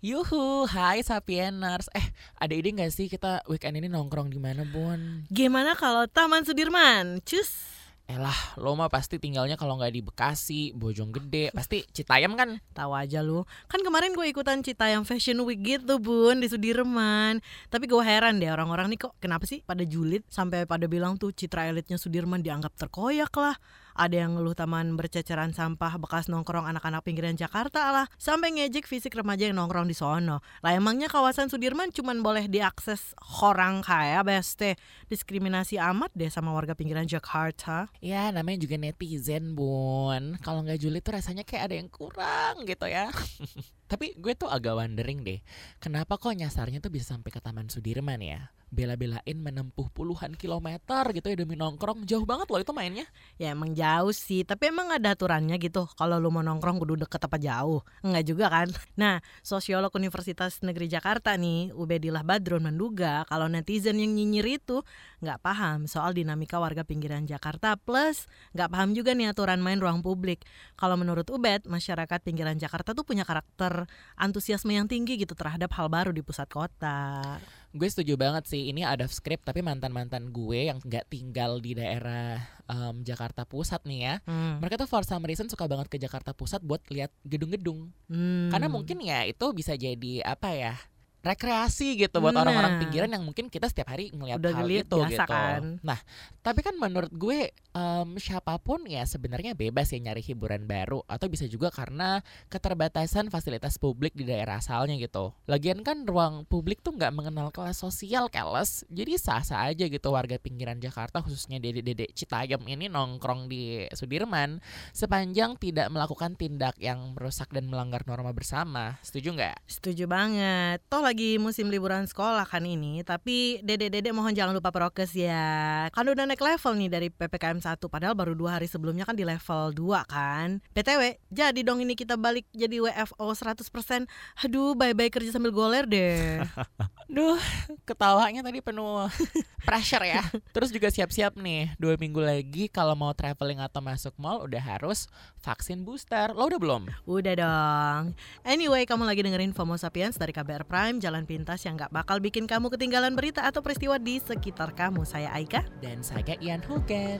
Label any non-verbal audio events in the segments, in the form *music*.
Yuhu, hai Sapieners. Eh, ada ide nggak sih kita weekend ini nongkrong di mana, Bun? Gimana kalau Taman Sudirman? Cus. Elah, lo mah pasti tinggalnya kalau nggak di Bekasi, Bojonggede, pasti Citayam kan? Tahu aja lu. Kan kemarin gue ikutan Citayam Fashion Week gitu, Bun, di Sudirman. Tapi gue heran deh orang-orang nih kok kenapa sih pada julid sampai pada bilang tuh citra elitnya Sudirman dianggap terkoyak lah ada yang ngeluh taman berceceran sampah bekas nongkrong anak-anak pinggiran Jakarta lah sampai ngejek fisik remaja yang nongkrong di sono. Lah emangnya kawasan Sudirman cuman boleh diakses orang kaya beste? Diskriminasi amat deh sama warga pinggiran Jakarta. Ya namanya juga netizen bun. Kalau nggak julid tuh rasanya kayak ada yang kurang gitu ya *laughs* tapi gue tuh agak wondering deh kenapa kok nyasarnya tuh bisa sampai ke Taman Sudirman ya? Bela-belain menempuh puluhan kilometer gitu ya demi nongkrong. Jauh banget loh itu mainnya. Ya emang jauh sih tapi emang ada aturannya gitu. Kalau lu mau nongkrong kudu deket apa jauh. Enggak juga kan? *laughs* Nah sosiolog Universitas Negeri Jakarta nih Ubedillah Badrun menduga kalau netizen yang nyinyir itu nggak paham soal dinamika warga pinggiran Jakarta. Plus nggak paham juga nih aturan main ruang publik. Kalau menurut Ubed masyarakat pinggiran Jakarta tuh punya karakter antusiasme yang tinggi gitu terhadap hal baru di pusat kota gue setuju banget sih ini ada script tapi mantan mantan gue yang nggak tinggal di daerah um, Jakarta Pusat nih ya hmm. mereka tuh for some reason suka banget ke Jakarta Pusat buat lihat gedung-gedung hmm. karena mungkin ya itu bisa jadi apa ya rekreasi gitu buat orang-orang nah. pinggiran yang mungkin kita setiap hari ngeliat Udah hal itu gitu. Kan? Nah, tapi kan menurut gue um, siapa pun ya sebenarnya bebas ya nyari hiburan baru atau bisa juga karena keterbatasan fasilitas publik di daerah asalnya gitu. Lagian kan ruang publik tuh nggak mengenal kelas sosial keles, jadi sah-sah aja gitu warga pinggiran Jakarta khususnya dedek-dedek Citayam ini nongkrong di Sudirman sepanjang tidak melakukan tindak yang merusak dan melanggar norma bersama. Setuju nggak? Setuju banget. Toh lagi musim liburan sekolah kan ini, tapi dede-dede mohon jangan lupa prokes ya. Kan udah naik level nih dari PPKM 1, padahal baru dua hari sebelumnya kan di level 2 kan. PTW, jadi dong ini kita balik jadi WFO 100%. Aduh, bye-bye kerja sambil goler deh. *laughs* Duh, ketawanya tadi penuh *laughs* pressure ya. Terus juga siap-siap nih, dua minggu lagi kalau mau traveling atau masuk mall udah harus vaksin booster. Lo udah belum? Udah dong. Anyway, kamu lagi dengerin FOMO Sapiens dari KBR Prime jalan pintas yang gak bakal bikin kamu ketinggalan berita atau peristiwa di sekitar kamu. Saya Aika. Dan saya Ian Hugen.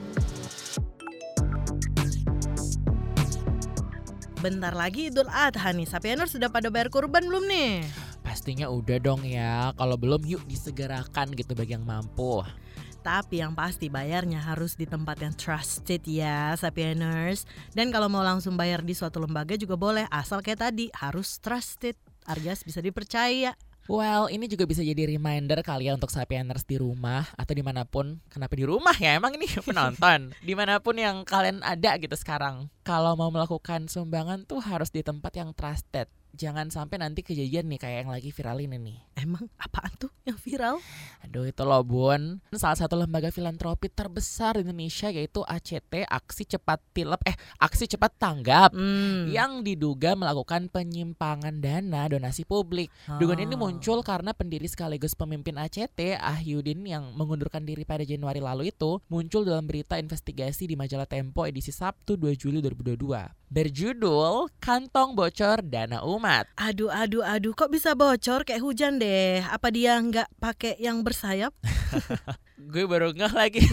Bentar lagi Idul Adha nih, Sapieners sudah pada bayar kurban belum nih? Pastinya udah dong ya, kalau belum yuk disegerakan gitu bagi yang mampu. Tapi yang pasti bayarnya harus di tempat yang trusted ya Sapieners Dan kalau mau langsung bayar di suatu lembaga juga boleh Asal kayak tadi harus trusted alias bisa dipercaya Well, ini juga bisa jadi reminder kali ya untuk Sapieners di rumah atau di mana pun. Kenapa di rumah ya? Emang ini *laughs* penonton. di mana pun yang kalian ada gitu sekarang. Kalau mau melakukan sumbangan tuh harus di tempat yang trusted jangan sampai nanti kejadian nih kayak yang lagi viral ini nih. Emang apaan tuh yang viral? Aduh itu loh Bun. Salah satu lembaga filantropi terbesar di Indonesia yaitu ACT Aksi Cepat Tilep eh Aksi Cepat Tanggap hmm. yang diduga melakukan penyimpangan dana donasi publik. Oh. Dugaan ini muncul karena pendiri sekaligus pemimpin ACT Ahyudin yang mengundurkan diri pada Januari lalu itu muncul dalam berita investigasi di majalah Tempo edisi Sabtu 2 Juli 2022 berjudul Kantong Bocor Dana Umat. Aduh, aduh, aduh, kok bisa bocor kayak hujan deh? Apa dia nggak pakai yang bersayap? *laughs* gue baru ngeh lagi. *laughs*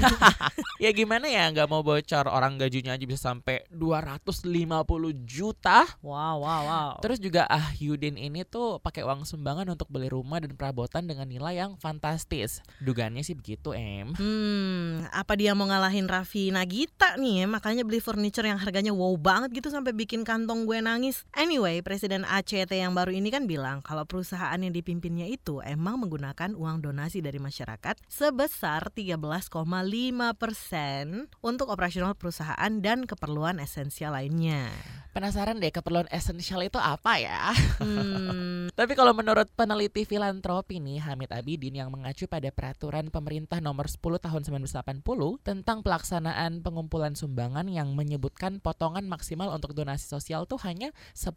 Ya gimana ya nggak mau bocor. Orang gajinya aja bisa sampai 250 juta. Wow wow wow. Terus juga ah Yudin ini tuh pakai uang sumbangan untuk beli rumah dan perabotan dengan nilai yang fantastis. Dugaannya sih begitu em. Hmm apa dia mau ngalahin Raffi Nagita nih ya? Makanya beli furniture yang harganya wow banget gitu sampai bikin kantong gue nangis. Anyway presiden ACT yang baru ini kan bilang kalau perusahaan yang dipimpinnya itu emang menggunakan uang donasi dari masyarakat sebesar 13,5 persen untuk operasional perusahaan dan keperluan esensial lainnya. Penasaran deh keperluan esensial itu apa ya? Hmm. *laughs* Tapi kalau menurut peneliti filantropi nih Hamid Abidin yang mengacu pada peraturan pemerintah nomor 10 tahun 1980 tentang pelaksanaan pengumpulan sumbangan yang menyebutkan potongan maksimal untuk donasi sosial tuh hanya 10%,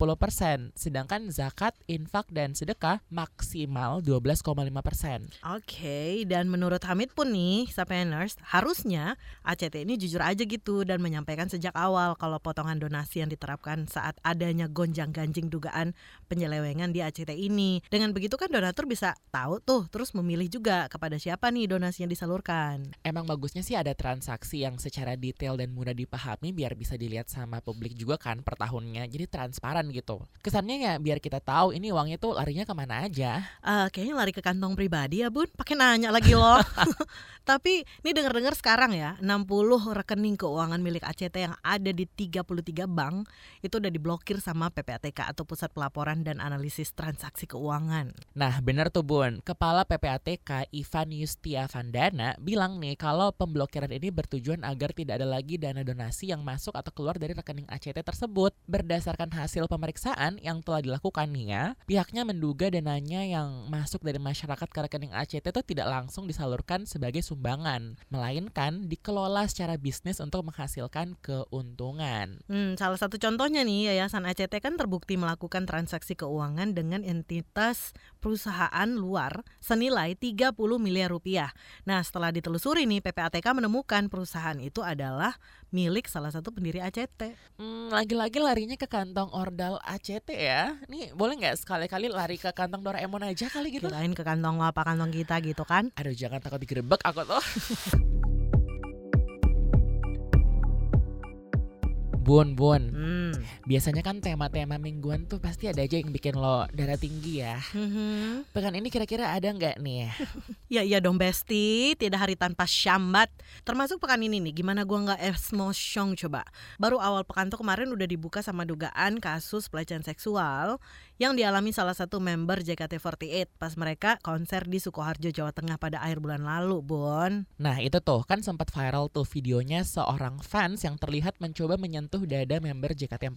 sedangkan zakat, infak dan sedekah maksimal 12,5%. Oke, okay, dan menurut Hamid pun nih, Sapeners, harusnya ACT ini jujur aja gitu dan menyampaikan sejak awal kalau potongan donasi yang diterapkan saat adanya gonjang-ganjing dugaan penyelewengan di ACT ACT ini. Dengan begitu kan donatur bisa tahu tuh, terus memilih juga kepada siapa nih donasinya disalurkan. Emang bagusnya sih ada transaksi yang secara detail dan mudah dipahami biar bisa dilihat sama publik juga kan per tahunnya. Jadi transparan gitu. Kesannya ya biar kita tahu ini uangnya tuh larinya ke mana aja. Uh, kayaknya lari ke kantong pribadi ya bun, pakai nanya lagi loh. *laughs* Tapi ini dengar-dengar sekarang ya, 60 rekening keuangan milik ACT yang ada di 33 bank itu udah diblokir sama PPATK atau Pusat Pelaporan dan Analisis Transaksi Keuangan. Nah, benar tuh Bun. Kepala PPATK Ivan Yustia Vandana bilang nih kalau pemblokiran ini bertujuan agar tidak ada lagi dana donasi yang masuk atau keluar dari rekening ACT tersebut. Berdasarkan hasil pemeriksaan yang telah dilakukan nih ya, pihaknya menduga dananya yang masuk dari masyarakat ke rekening ACT itu tidak langsung disalurkan sebagai sumbangan, melainkan dikelola secara bisnis untuk menghasilkan keuntungan. Hmm, salah satu contohnya nih, Yayasan ACT kan terbukti melakukan transaksi keuangan dengan entitas perusahaan luar senilai 30 miliar rupiah. Nah, setelah ditelusuri nih, PPATK menemukan perusahaan itu adalah milik salah satu pendiri ACT. Hmm, lagi-lagi larinya ke kantong ordal ACT ya. Nih, boleh nggak sekali-kali lari ke kantong Doraemon aja kali gitu? Kirain ke kantong apa kantong kita gitu kan? Aduh, jangan takut digerebek aku tuh. *laughs* Bun, bun. Hmm. Biasanya kan tema-tema mingguan tuh pasti ada aja yang bikin lo darah tinggi ya. Mm-hmm. Pekan ini kira-kira ada nggak nih? *laughs* ya iya dong Besti, tidak hari tanpa syambat. Termasuk pekan ini nih, gimana gua nggak emosyong coba. Baru awal pekan tuh kemarin udah dibuka sama dugaan kasus pelecehan seksual yang dialami salah satu member JKT48 pas mereka konser di Sukoharjo, Jawa Tengah pada akhir bulan lalu, Bon. Nah, itu tuh kan sempat viral tuh videonya seorang fans yang terlihat mencoba menyentuh dada member JKT48.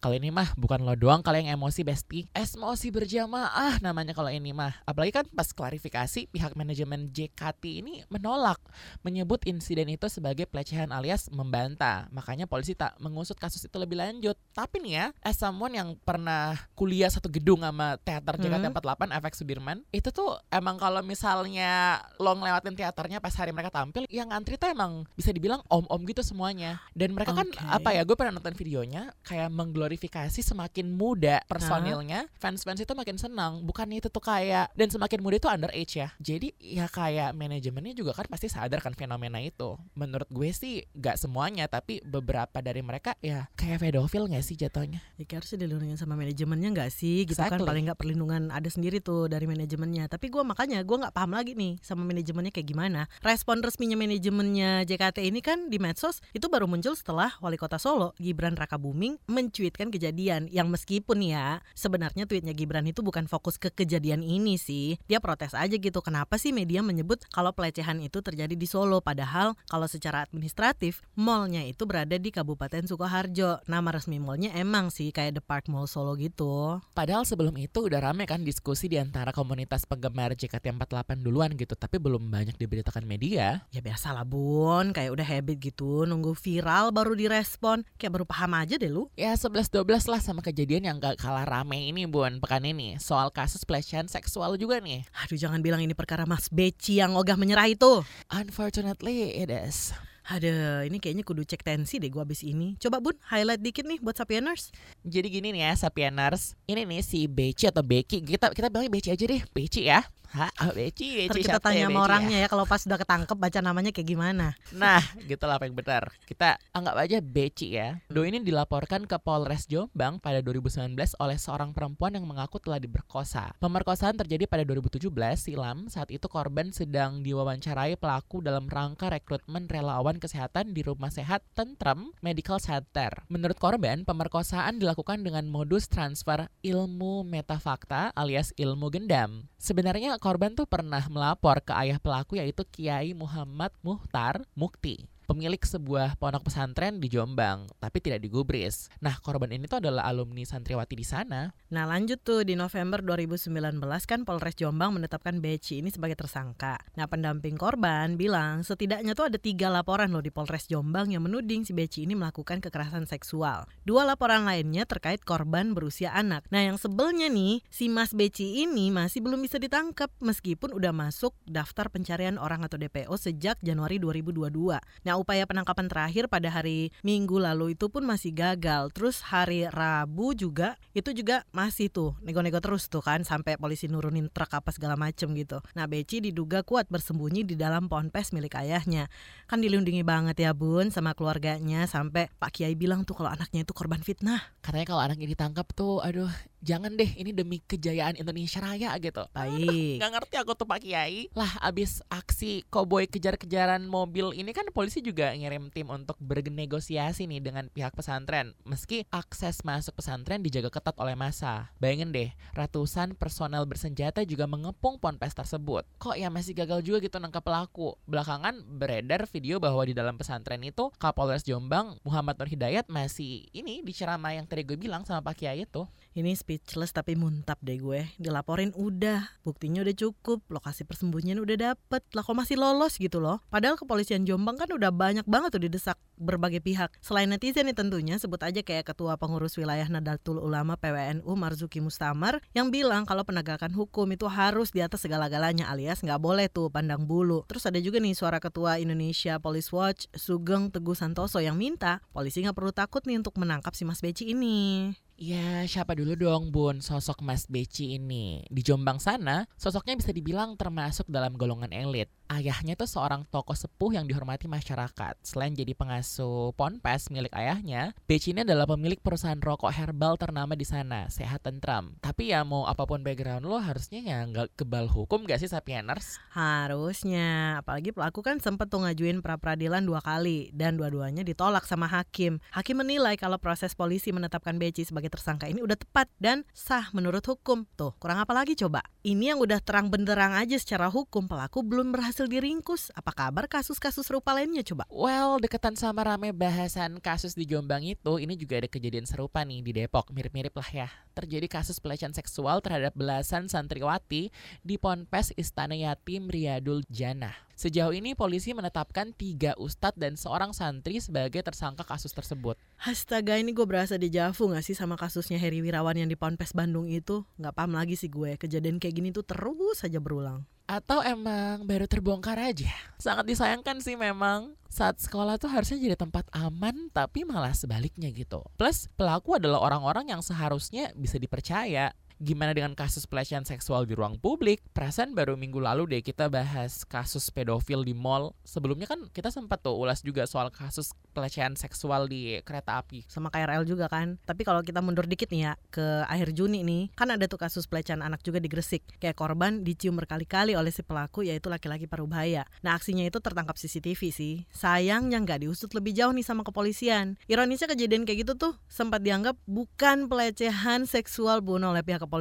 Kalau ini mah bukan lo doang kalau yang emosi besti. Emosi berjamaah namanya kalau ini mah. Apalagi kan pas klarifikasi pihak manajemen JKT ini menolak menyebut insiden itu sebagai pelecehan alias membantah. Makanya polisi tak mengusut kasus itu lebih lanjut. Tapi nih ya, as someone yang pernah kuliah satu gedung sama teater JKT48 hmm. FX Sudirman itu tuh emang kalau misalnya lo ngelewatin teaternya pas hari mereka tampil yang ngantri tuh emang bisa dibilang om-om gitu semuanya dan mereka okay. kan apa ya gue pernah nonton videonya kayak mengglorifikasi semakin muda personilnya fans-fans itu makin senang. Bukannya itu tuh kayak dan semakin muda itu underage ya. Jadi ya kayak manajemennya juga kan pasti sadar kan fenomena itu. Menurut gue sih gak semuanya tapi beberapa dari mereka ya kayak pedofil gak sih jatuhnya? Ya harusnya dilindungi sama manajemennya gak nggak sih? Gitu kan? exactly. kan paling nggak perlindungan ada sendiri tuh dari manajemennya. Tapi gue makanya gue nggak paham lagi nih sama manajemennya kayak gimana. Respon resminya manajemennya JKT ini kan di medsos itu baru muncul setelah wali kota Solo Gibran Raka Buming mencuitkan kejadian yang meskipun ya sebenarnya tweetnya Gibran itu bukan fokus ke kejadian ini sih. Dia protes aja gitu kenapa sih media menyebut kalau pelecehan itu terjadi di Solo? Padahal kalau secara administratif mallnya itu berada di Kabupaten Sukoharjo. Nama resmi mallnya emang sih kayak The Park Mall Solo gitu. Padahal sebelum itu udah rame kan diskusi di antara komunitas penggemar JKT48 duluan gitu, tapi belum banyak diberitakan media. Ya biasa lah bun, kayak udah habit gitu, nunggu viral baru direspon, kayak baru paham aja deh lu. Ya 11-12 lah sama kejadian yang gak kalah rame ini bun, pekan ini, soal kasus pelecehan seksual juga nih. Aduh jangan bilang ini perkara Mas Beci yang ogah menyerah itu. Unfortunately it is. Ada, ini kayaknya kudu cek tensi deh gue abis ini. Coba bun, highlight dikit nih buat Sapieners. Jadi gini nih ya Sapieners, ini nih si Beci atau Beki, kita kita bilangnya Beci aja deh, Beci ya. Ha, oh, Beci, Beci kita tanya sama orangnya ya, ya kalau pas udah ketangkep baca namanya kayak gimana. Nah, gitu lah apa yang benar. Kita anggap aja Beci ya. Do ini dilaporkan ke Polres Jombang pada 2019 oleh seorang perempuan yang mengaku telah diperkosa. Pemerkosaan terjadi pada 2017 silam saat itu korban sedang diwawancarai pelaku dalam rangka rekrutmen relawan kesehatan di Rumah Sehat Tentrem Medical Center. Menurut korban, pemerkosaan dilakukan dengan modus transfer ilmu metafakta alias ilmu gendam. Sebenarnya korban tuh pernah melapor ke ayah pelaku yaitu Kiai Muhammad Muhtar Mukti pemilik sebuah pondok pesantren di Jombang, tapi tidak digubris. Nah, korban ini tuh adalah alumni santriwati di sana. Nah, lanjut tuh di November 2019 kan Polres Jombang menetapkan Beci ini sebagai tersangka. Nah, pendamping korban bilang setidaknya tuh ada tiga laporan loh di Polres Jombang yang menuding si Beci ini melakukan kekerasan seksual. Dua laporan lainnya terkait korban berusia anak. Nah, yang sebelnya nih, si Mas Beci ini masih belum bisa ditangkap meskipun udah masuk daftar pencarian orang atau DPO sejak Januari 2022. Nah, upaya penangkapan terakhir pada hari Minggu lalu itu pun masih gagal. Terus hari Rabu juga itu juga masih tuh nego-nego terus tuh kan sampai polisi nurunin truk apa segala macem gitu. Nah Beci diduga kuat bersembunyi di dalam ponpes milik ayahnya. Kan dilindungi banget ya bun sama keluarganya sampai Pak Kiai bilang tuh kalau anaknya itu korban fitnah. Katanya kalau anaknya ditangkap tuh aduh jangan deh ini demi kejayaan Indonesia Raya gitu. Baik. *laughs* Gak ngerti aku tuh Pak Kiai. Lah abis aksi koboi kejar-kejaran mobil ini kan polisi juga ngirim tim untuk bernegosiasi nih dengan pihak pesantren. Meski akses masuk pesantren dijaga ketat oleh masa. Bayangin deh, ratusan personel bersenjata juga mengepung ponpes tersebut. Kok ya masih gagal juga gitu nangkap pelaku. Belakangan beredar video bahwa di dalam pesantren itu Kapolres Jombang Muhammad Nur Hidayat masih ini diceramai yang tadi gue bilang sama Pak Kiai itu. Ini speechless tapi muntap deh gue. Dilaporin udah, buktinya udah cukup, lokasi persembunyian udah dapet. Lah kok masih lolos gitu loh. Padahal kepolisian Jombang kan udah banyak banget tuh didesak berbagai pihak. Selain netizen nih tentunya, sebut aja kayak Ketua Pengurus Wilayah Nadatul Ulama PWNU Marzuki Mustamar yang bilang kalau penegakan hukum itu harus di atas segala-galanya alias nggak boleh tuh pandang bulu. Terus ada juga nih suara Ketua Indonesia Police Watch Sugeng Teguh Santoso yang minta polisi nggak perlu takut nih untuk menangkap si Mas Beci ini. Ya, siapa dulu dong Bun sosok Mas Beci ini? Di Jombang sana, sosoknya bisa dibilang termasuk dalam golongan elit. Ayahnya tuh seorang tokoh sepuh yang dihormati masyarakat. Selain jadi pengasuh ponpes milik ayahnya, Beci ini adalah pemilik perusahaan rokok herbal ternama di sana, Sehat Tentram. Tapi ya mau apa pun background lo harusnya ya nggak kebal hukum gak sih Sapieners? Harusnya, apalagi pelaku kan sempet tuh ngajuin pra peradilan dua kali dan dua-duanya ditolak sama hakim. Hakim menilai kalau proses polisi menetapkan Beci sebagai tersangka ini udah tepat dan sah menurut hukum. Tuh, kurang apa lagi coba? Ini yang udah terang benderang aja secara hukum, pelaku belum berhasil diringkus. Apa kabar kasus-kasus serupa lainnya coba? Well, deketan sama rame bahasan kasus di Jombang itu, ini juga ada kejadian serupa nih di Depok. Mirip-mirip lah ya. Terjadi kasus pelecehan seksual terhadap belasan santriwati di Ponpes Istana Yatim Riyadul Jannah. Sejauh ini polisi menetapkan tiga ustadz dan seorang santri sebagai tersangka kasus tersebut. Astaga ini gue berasa di Javu gak sih sama kasusnya Heri Wirawan yang di Ponpes Bandung itu? Gak paham lagi sih gue, kejadian kayak gini tuh terus saja berulang. Atau emang baru terbongkar aja? Sangat disayangkan sih memang saat sekolah tuh harusnya jadi tempat aman tapi malah sebaliknya gitu. Plus pelaku adalah orang-orang yang seharusnya bisa dipercaya gimana dengan kasus pelecehan seksual di ruang publik? Perasaan baru minggu lalu deh kita bahas kasus pedofil di mall. Sebelumnya kan kita sempat tuh ulas juga soal kasus pelecehan seksual di kereta api. Sama KRL juga kan. Tapi kalau kita mundur dikit nih ya ke akhir Juni nih, kan ada tuh kasus pelecehan anak juga di Gresik. Kayak korban dicium berkali-kali oleh si pelaku yaitu laki-laki parubaya. Nah aksinya itu tertangkap CCTV sih. Sayangnya nggak diusut lebih jauh nih sama kepolisian. Ironisnya kejadian kayak gitu tuh sempat dianggap bukan pelecehan seksual bunuh oleh pihak kepolisian.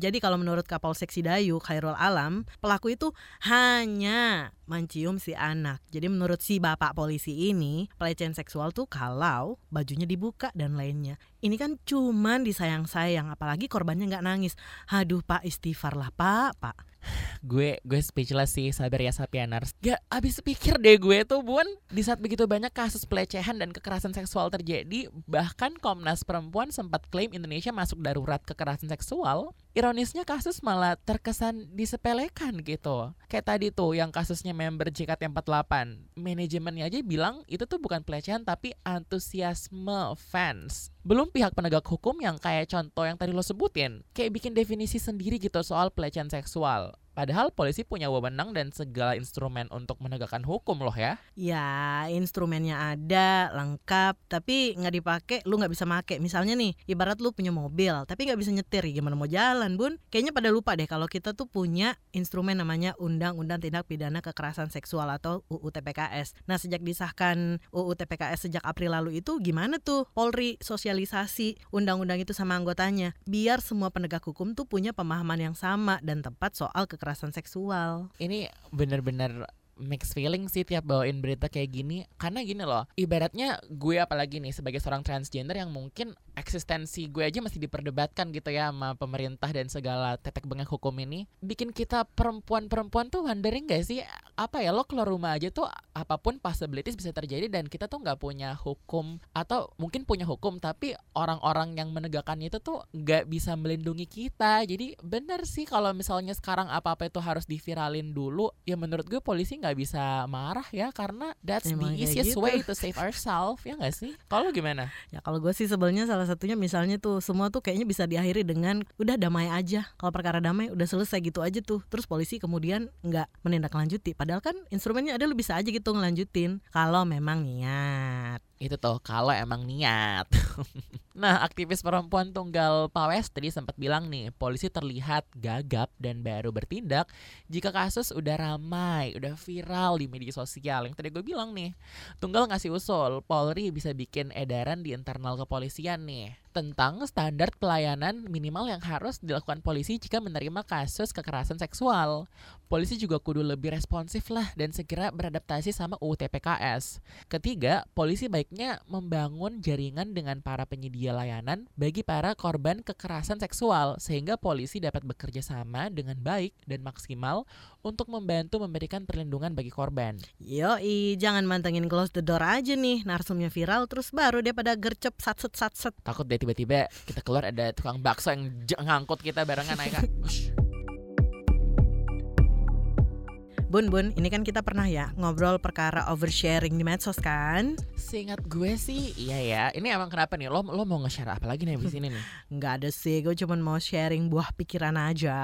Jadi kalau menurut Kapolsek Sidayu, Khairul Alam, pelaku itu hanya mencium si anak. Jadi menurut si bapak polisi ini, pelecehan seksual tuh kalau bajunya dibuka dan lainnya. Ini kan cuman disayang-sayang, apalagi korbannya nggak nangis. Aduh pak istighfar lah pak, pak. Gue gue speechless sih sabar ya sapieners gak habis pikir deh gue tuh bun di saat begitu banyak kasus pelecehan dan kekerasan seksual terjadi bahkan Komnas Perempuan sempat klaim Indonesia masuk darurat kekerasan seksual ironisnya kasus malah terkesan disepelekan gitu. Kayak tadi tuh yang kasusnya member JKT48 manajemennya aja bilang itu tuh bukan pelecehan tapi antusiasme fans belum pihak penegak hukum yang kayak contoh yang tadi lo sebutin kayak bikin definisi sendiri gitu soal pelecehan seksual Padahal polisi punya wewenang dan segala instrumen untuk menegakkan hukum loh ya. Ya, instrumennya ada, lengkap, tapi nggak dipakai, lu nggak bisa make. Misalnya nih, ibarat lu punya mobil, tapi nggak bisa nyetir, gimana mau jalan, bun? Kayaknya pada lupa deh kalau kita tuh punya instrumen namanya Undang-Undang Tindak Pidana Kekerasan Seksual atau UU TPKS. Nah, sejak disahkan UU TPKS sejak April lalu itu gimana tuh Polri sosialisasi undang-undang itu sama anggotanya, biar semua penegak hukum tuh punya pemahaman yang sama dan tepat soal kekerasan kekerasan seksual. Ini bener-bener mixed feeling sih tiap bawain berita kayak gini karena gini loh ibaratnya gue apalagi nih sebagai seorang transgender yang mungkin eksistensi gue aja masih diperdebatkan gitu ya sama pemerintah dan segala tetek bengek hukum ini. Bikin kita perempuan-perempuan tuh wondering gak sih apa ya lo keluar rumah aja tuh apa pun possibilities bisa terjadi dan kita tuh nggak punya hukum atau mungkin punya hukum tapi orang-orang yang menegakkannya itu tuh nggak bisa melindungi kita. Jadi bener sih kalau misalnya sekarang apa-apa itu harus diviralin dulu ya menurut gue polisi nggak bisa marah ya karena that's Emang the easiest gitu. way to save ourselves ya nggak sih? Kalau gimana? Ya kalau gue sih sebelnya salah satunya misalnya tuh semua tuh kayaknya bisa diakhiri dengan udah damai aja. Kalau perkara damai udah selesai gitu aja tuh. Terus polisi kemudian nggak menindaklanjuti. Padahal kan instrumennya ada lu bisa aja gitu ngelanjutin kalau memang niat. Itu tuh kalau emang niat. *laughs* nah, aktivis perempuan tunggal Pawestri sempat bilang nih, polisi terlihat gagap dan baru bertindak jika kasus udah ramai, udah viral di media sosial. Yang tadi gue bilang nih, tunggal ngasih usul, Polri bisa bikin edaran di internal kepolisian nih tentang standar pelayanan minimal yang harus dilakukan polisi jika menerima kasus kekerasan seksual. Polisi juga kudu lebih responsif lah dan segera beradaptasi sama UU TPKS. Ketiga, polisi baiknya membangun jaringan dengan para penyedia layanan bagi para korban kekerasan seksual sehingga polisi dapat bekerja sama dengan baik dan maksimal untuk membantu memberikan perlindungan bagi korban. Yoi, jangan mantengin close the door aja nih. Narsumnya viral terus baru dia pada gercep satset satset. Takut deh tiba-tiba kita keluar ada tukang bakso yang ngangkut kita barengan naik *laughs* Bun bun, ini kan kita pernah ya ngobrol perkara oversharing di medsos kan? Seingat gue sih iya ya. Ini emang kenapa nih? Lo lo mau nge-share apa lagi nih di sini nih? *laughs* Nggak ada sih, gue cuma mau sharing buah pikiran aja.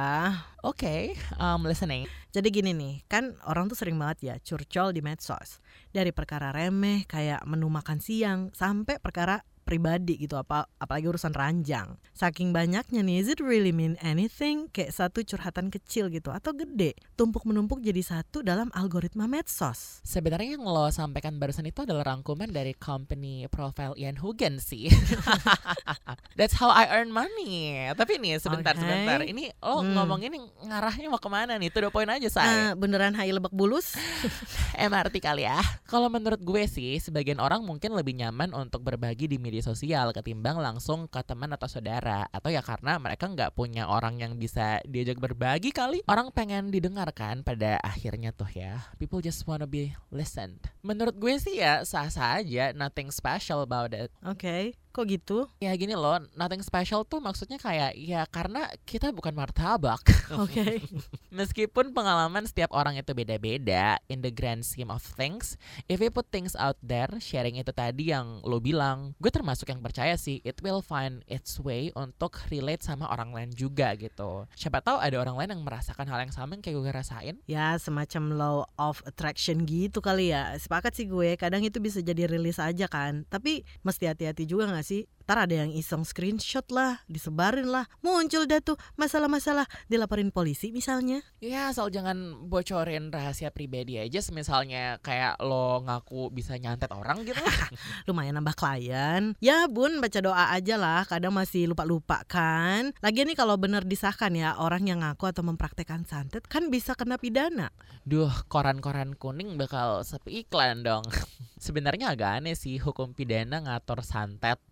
Oke, um, listening. Jadi gini nih, kan orang tuh sering banget ya curcol di medsos. Dari perkara remeh kayak menu makan siang sampai perkara pribadi gitu apa apalagi urusan ranjang. Saking banyaknya nih, is it really mean anything? Kayak satu curhatan kecil gitu atau gede, tumpuk menumpuk jadi satu dalam algoritma medsos. Sebenarnya yang lo sampaikan barusan itu adalah rangkuman dari company profile Ian Hugen sih. *laughs* That's how I earn money. Tapi nih sebentar Okay. sebentar. Ini lo Hmm. ngomong ini ngarahnya mau ke mana nih? Itu udah poin aja say. Eh, beneran HI Lebak Bulus? *laughs* MRT kali ya. Kalau menurut gue sih, sebagian orang mungkin lebih nyaman untuk berbagi di media sosial ketimbang langsung ke teman atau saudara. Atau ya karena mereka nggak punya orang yang bisa diajak berbagi kali. Orang pengen didengarkan pada akhirnya tuh ya. People just wanna be listened. Menurut gue sih ya sah-sah aja, nothing special about it. Oke, kok gitu? Ya gini loh, nothing special tuh maksudnya kayak ya karena kita bukan martabak. *laughs* Oke. Meskipun pengalaman setiap orang itu beda-beda, in the grand scheme of things, if we put things out there, sharing itu tadi yang lo bilang, gue termasuk yang percaya sih, it will find its way untuk relate sama orang lain juga gitu. Siapa tahu ada orang lain yang merasakan hal yang sama yang kayak gue rasain. Ya semacam law of attraction gitu kali ya Sepakat sih gue Kadang itu bisa jadi rilis aja kan Tapi mesti hati-hati juga gak sih Ntar ada yang iseng screenshot lah Disebarin lah Muncul dah tuh masalah-masalah Dilaporin polisi misalnya Ya asal jangan bocorin rahasia pribadi aja, misalnya kayak lo ngaku bisa nyantet orang gitu. *laughs* Lumayan nambah klien Ya bun baca doa aja lah Kadang masih lupa-lupa kan Lagian nih kalau bener disahkan ya Orang yang ngaku atau mempraktekkan santet Kan bisa kena pidana Duh, koran-koran kuning bakal sepi iklan dong. *laughs* Sebenarnya agak aneh sih hukum pidana ngatur santet.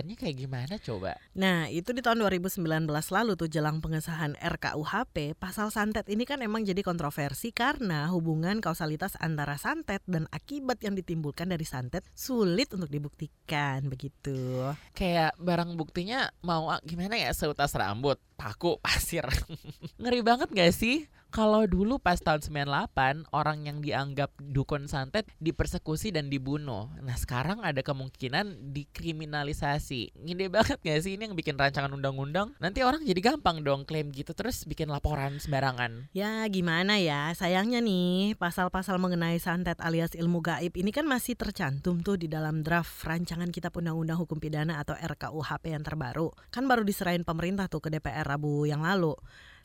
Pembuktiannya kayak gimana coba? Nah, itu di tahun 2019 lalu tuh jelang pengesahan RKUHP, pasal santet ini kan emang jadi kontroversi karena hubungan kausalitas antara santet dan akibat yang ditimbulkan dari santet sulit untuk dibuktikan begitu. Kayak barang buktinya mau ah, gimana ya seutas rambut, paku, *laughs* pasir. Ngeri banget gak sih? Kalau dulu pas tahun 98 orang yang dianggap dukun santet dipersekusi dan dibunuh. Nah sekarang ada kemungkinan dikriminalisasi. Ngide banget gak sih ini yang bikin rancangan undang-undang? Nanti orang jadi gampang dong klaim gitu terus bikin laporan sembarangan. Ya gimana ya, sayangnya nih pasal-pasal mengenai santet alias ilmu gaib ini kan masih tercantum tuh di dalam draft rancangan kitab undang-undang hukum pidana atau RKUHP yang terbaru. Kan baru diserahin pemerintah tuh ke DPR Rabu yang lalu.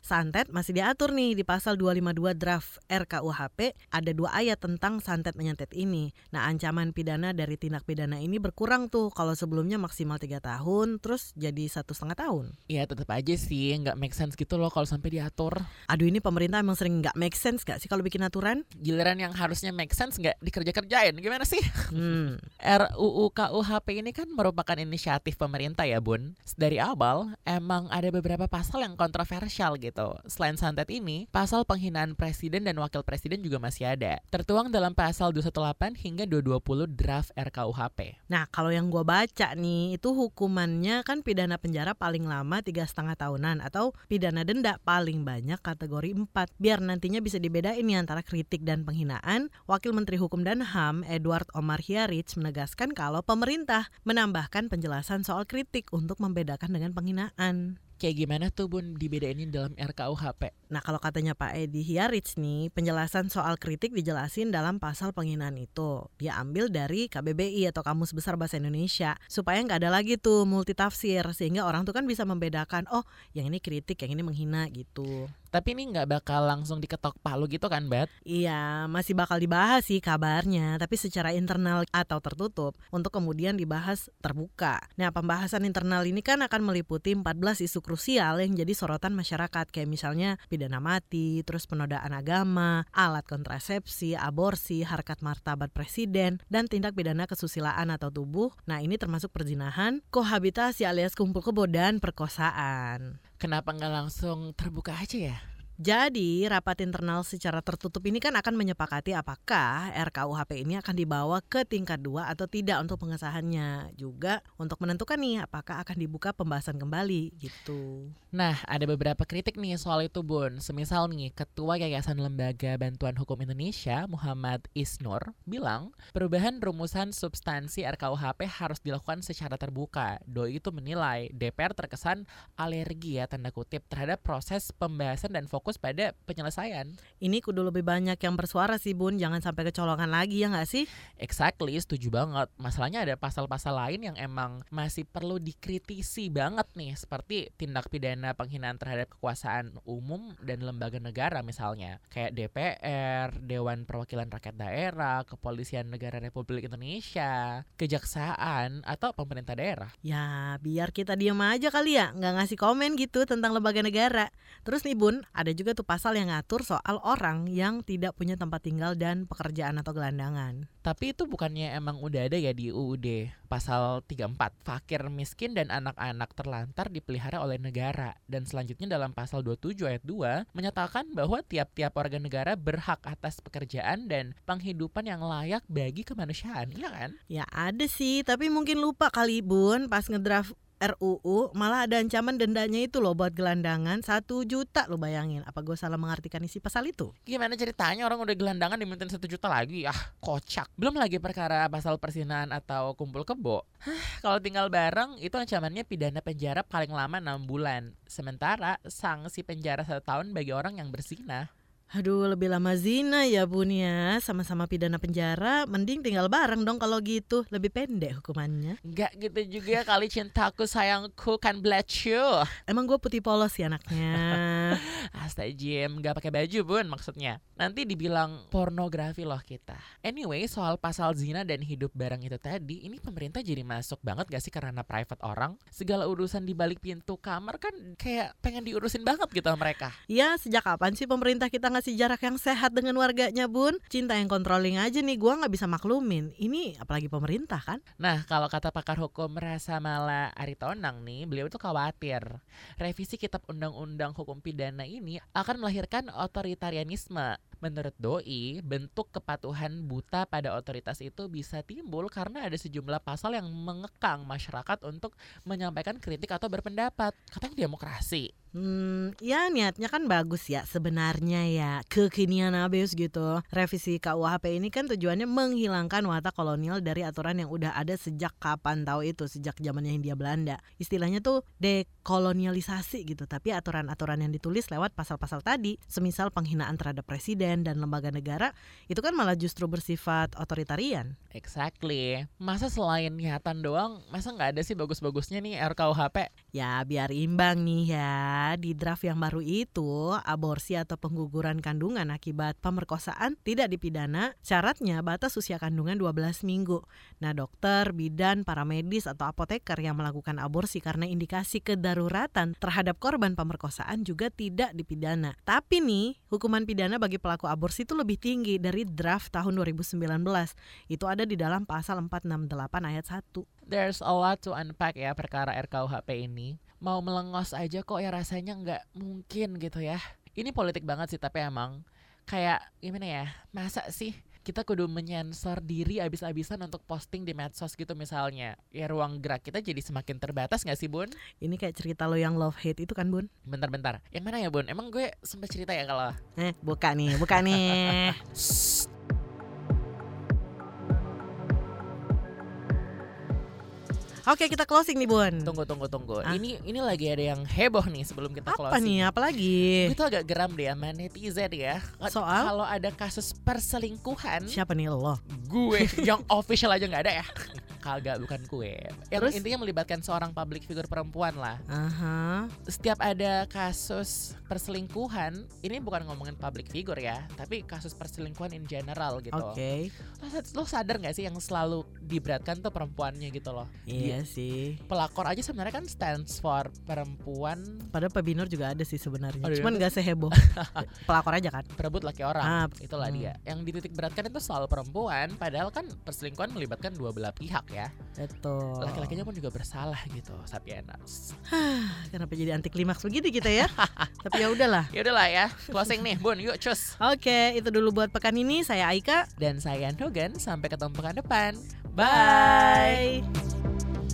Santet masih diatur nih di pasal 252 draft RKUHP ada dua ayat tentang santet menyantet ini. Nah ancaman pidana dari tindak pidana ini berkurang tuh kalau sebelumnya maksimal tiga tahun terus jadi satu setengah tahun. Iya tetap aja sih nggak make sense gitu loh kalau sampai diatur. Aduh ini pemerintah emang sering nggak make sense gak sih kalau bikin aturan? Giliran yang harusnya make sense nggak dikerja-kerjain gimana sih? Hmm. *laughs* RUU KUHP ini kan merupakan inisiatif pemerintah ya bun. Dari awal emang ada beberapa pasal yang kontroversial gitu. Selain santet ini, pasal penghinaan presiden dan wakil presiden juga masih ada. Tertuang dalam pasal 218 hingga 220 draft RKUHP. Nah kalau yang gue baca nih itu hukumannya kan pidana penjara paling lama tiga setengah tahunan atau pidana denda paling banyak kategori 4 biar nantinya bisa dibedain nih antara kritik dan penghinaan. Wakil Menteri Hukum dan HAM Edward Omar Hiarich menegaskan kalau pemerintah menambahkan penjelasan soal kritik untuk membedakan dengan penghinaan. Kayak gimana tuh bun dibedainin dalam RKUHP? Nah kalau katanya Pak Edi Hiarich nih, penjelasan soal kritik dijelasin dalam pasal penghinaan itu. Dia ambil dari KBBI atau Kamus Besar Bahasa Indonesia. Supaya nggak ada lagi tuh multitafsir. Sehingga orang tuh kan bisa membedakan, oh yang ini kritik, yang ini menghina gitu. Tapi ini nggak bakal langsung diketok palu gitu kan, Bet? Iya, masih bakal dibahas sih kabarnya, tapi secara internal atau tertutup untuk kemudian dibahas terbuka. Nah, pembahasan internal ini kan akan meliputi 14 isu krusial yang jadi sorotan masyarakat kayak misalnya pidana mati, terus penodaan agama, alat kontrasepsi, aborsi, harkat martabat presiden, dan tindak pidana kesusilaan atau tubuh. Nah, ini termasuk perzinahan, kohabitasi alias kumpul kebo perkosaan. Kenapa nggak langsung terbuka aja ya? Jadi, rapat internal secara tertutup ini kan akan menyepakati apakah RKUHP ini akan dibawa ke tingkat 2 atau tidak untuk pengesahannya. Juga untuk menentukan nih apakah akan dibuka pembahasan kembali gitu. Nah, ada beberapa kritik nih soal itu, Bun. Semisal nih, Ketua Yayasan Lembaga Bantuan Hukum Indonesia, Muhammad Isnur, bilang perubahan rumusan substansi RKUHP harus dilakukan secara terbuka. Doi itu menilai DPR terkesan alergi ya tanda kutip terhadap proses pembahasan dan fokus fokus pada penyelesaian. Ini kudu lebih banyak yang bersuara sih bun, jangan sampai kecolongan lagi ya nggak sih? Exactly, setuju banget. Masalahnya ada pasal-pasal lain yang emang masih perlu dikritisi banget nih, seperti tindak pidana penghinaan terhadap kekuasaan umum dan lembaga negara misalnya, kayak DPR, Dewan Perwakilan Rakyat Daerah, Kepolisian Negara Republik Indonesia, Kejaksaan, atau pemerintah daerah. Ya, biar kita diam aja kali ya, nggak ngasih komen gitu tentang lembaga negara. Terus nih bun, ada juga tuh pasal yang ngatur soal orang yang tidak punya tempat tinggal dan pekerjaan atau gelandangan. Tapi itu bukannya emang udah ada ya di UUD pasal 34. Fakir miskin dan anak-anak terlantar dipelihara oleh negara. Dan selanjutnya dalam pasal 27 ayat 2 menyatakan bahwa tiap-tiap warga negara berhak atas pekerjaan dan penghidupan yang layak bagi kemanusiaan. Iya kan? Ya ada sih, tapi mungkin lupa kali Bun pas ngedraft RUU malah ada ancaman dendanya itu loh buat gelandangan satu juta lo bayangin. Apa gue salah mengartikan isi pasal itu? Gimana ceritanya orang udah gelandangan dimintain satu juta lagi? Ah kocak. Belum lagi perkara pasal persinan atau kumpul kebo. Kalau tinggal bareng itu ancamannya pidana penjara paling lama enam bulan. Sementara sanksi penjara satu tahun bagi orang yang bersinah Aduh lebih lama zina ya bun ya. Sama-sama pidana penjara Mending tinggal bareng dong kalau gitu. Lebih pendek hukumannya. Gak gitu juga kali cintaku sayangku kan bless you. Emang gue putih polos ya anaknya. *laughs* Jim Gak pakai baju bun maksudnya. Nanti dibilang pornografi loh kita. Anyway soal pasal zina dan hidup bareng itu tadi Ini pemerintah jadi masuk banget gak sih karena private orang? Segala urusan di balik pintu kamar kan Kayak pengen diurusin banget gitu mereka. Ya sejak kapan sih pemerintah kita ngasih jarak yang sehat dengan warganya bun cinta yang controlling aja nih gue nggak bisa maklumin ini apalagi pemerintah kan nah kalau kata pakar hukum merasa malah Aritonang nih beliau itu khawatir revisi kitab undang-undang hukum pidana ini akan melahirkan otoritarianisme Menurut Doi, bentuk kepatuhan buta pada otoritas itu bisa timbul karena ada sejumlah pasal yang mengekang masyarakat untuk menyampaikan kritik atau berpendapat. Katanya demokrasi. Hmm, ya niatnya kan bagus ya sebenarnya ya kekinian abis gitu. Revisi KUHP ini kan tujuannya menghilangkan watak kolonial dari aturan yang udah ada sejak kapan tahu itu sejak zamannya Hindia Belanda. Istilahnya tuh dekolonialisasi gitu. Tapi aturan-aturan yang ditulis lewat pasal-pasal tadi, semisal penghinaan terhadap presiden dan lembaga negara, itu kan malah justru bersifat otoritarian. Exactly. Masa selain niatan doang, masa nggak ada sih bagus-bagusnya nih RKUHP? Ya biar imbang nih ya di draft yang baru itu, aborsi atau pengguguran kandungan akibat pemerkosaan tidak dipidana. Syaratnya batas usia kandungan 12 minggu. Nah, dokter, bidan, para medis atau apoteker yang melakukan aborsi karena indikasi kedaruratan terhadap korban pemerkosaan juga tidak dipidana. Tapi nih, hukuman pidana bagi pelaku aborsi itu lebih tinggi dari draft tahun 2019. Itu ada di dalam pasal 468 ayat 1. There's a lot to unpack ya perkara RKUHP ini. Mau melengos aja kok ya rasanya nggak mungkin gitu ya. Ini politik banget sih tapi emang kayak gimana ya masa sih kita kudu menyensor diri abis-abisan untuk posting di medsos gitu misalnya. Ya ruang gerak kita jadi semakin terbatas gak sih bun? Ini kayak cerita lo yang love hate itu kan bun? Bentar-bentar yang mana ya bun? Emang gue sempat cerita ya kalau eh buka nih buka nih *laughs* Oke kita closing nih Bun. Tunggu tunggu tunggu. Ah? Ini ini lagi ada yang heboh nih sebelum kita Apa closing. Apa nih? Apalagi? Tuh agak geram deh sama netizen ya. Soal kalau ada kasus perselingkuhan. Siapa nih lo? Gue *laughs* yang official aja nggak ada ya. Kagak bukan gue. Yang Terus? intinya melibatkan seorang public figure perempuan lah. Uh-huh. Setiap ada kasus perselingkuhan, ini bukan ngomongin public figure ya, tapi kasus perselingkuhan in general gitu. Oke. Okay. Lo, lo sadar gak sih yang selalu diberatkan tuh perempuannya gitu loh? Iya sih. Pelakor aja sebenarnya kan stands for perempuan. Padahal Pak Binur juga ada sih sebenarnya. Oh, iya. Cuman gak seheboh. *laughs* Pelakor aja kan. Perebut laki orang. Ah, Itulah hmm. dia. Yang dititik beratkan itu soal perempuan, padahal kan perselingkuhan melibatkan dua belah pihak ya. Betul. Laki-lakinya pun juga bersalah gitu, Sapienas. *sighs* Kenapa jadi anti klimaks begitu kita ya? *laughs* Tapi ya udahlah. Ya udahlah ya. Closing nih, Bun. Yuk, cus. Oke, itu dulu buat pekan ini. Saya Aika dan saya Nogan. Sampai ketemu pekan depan. Bye. Bye.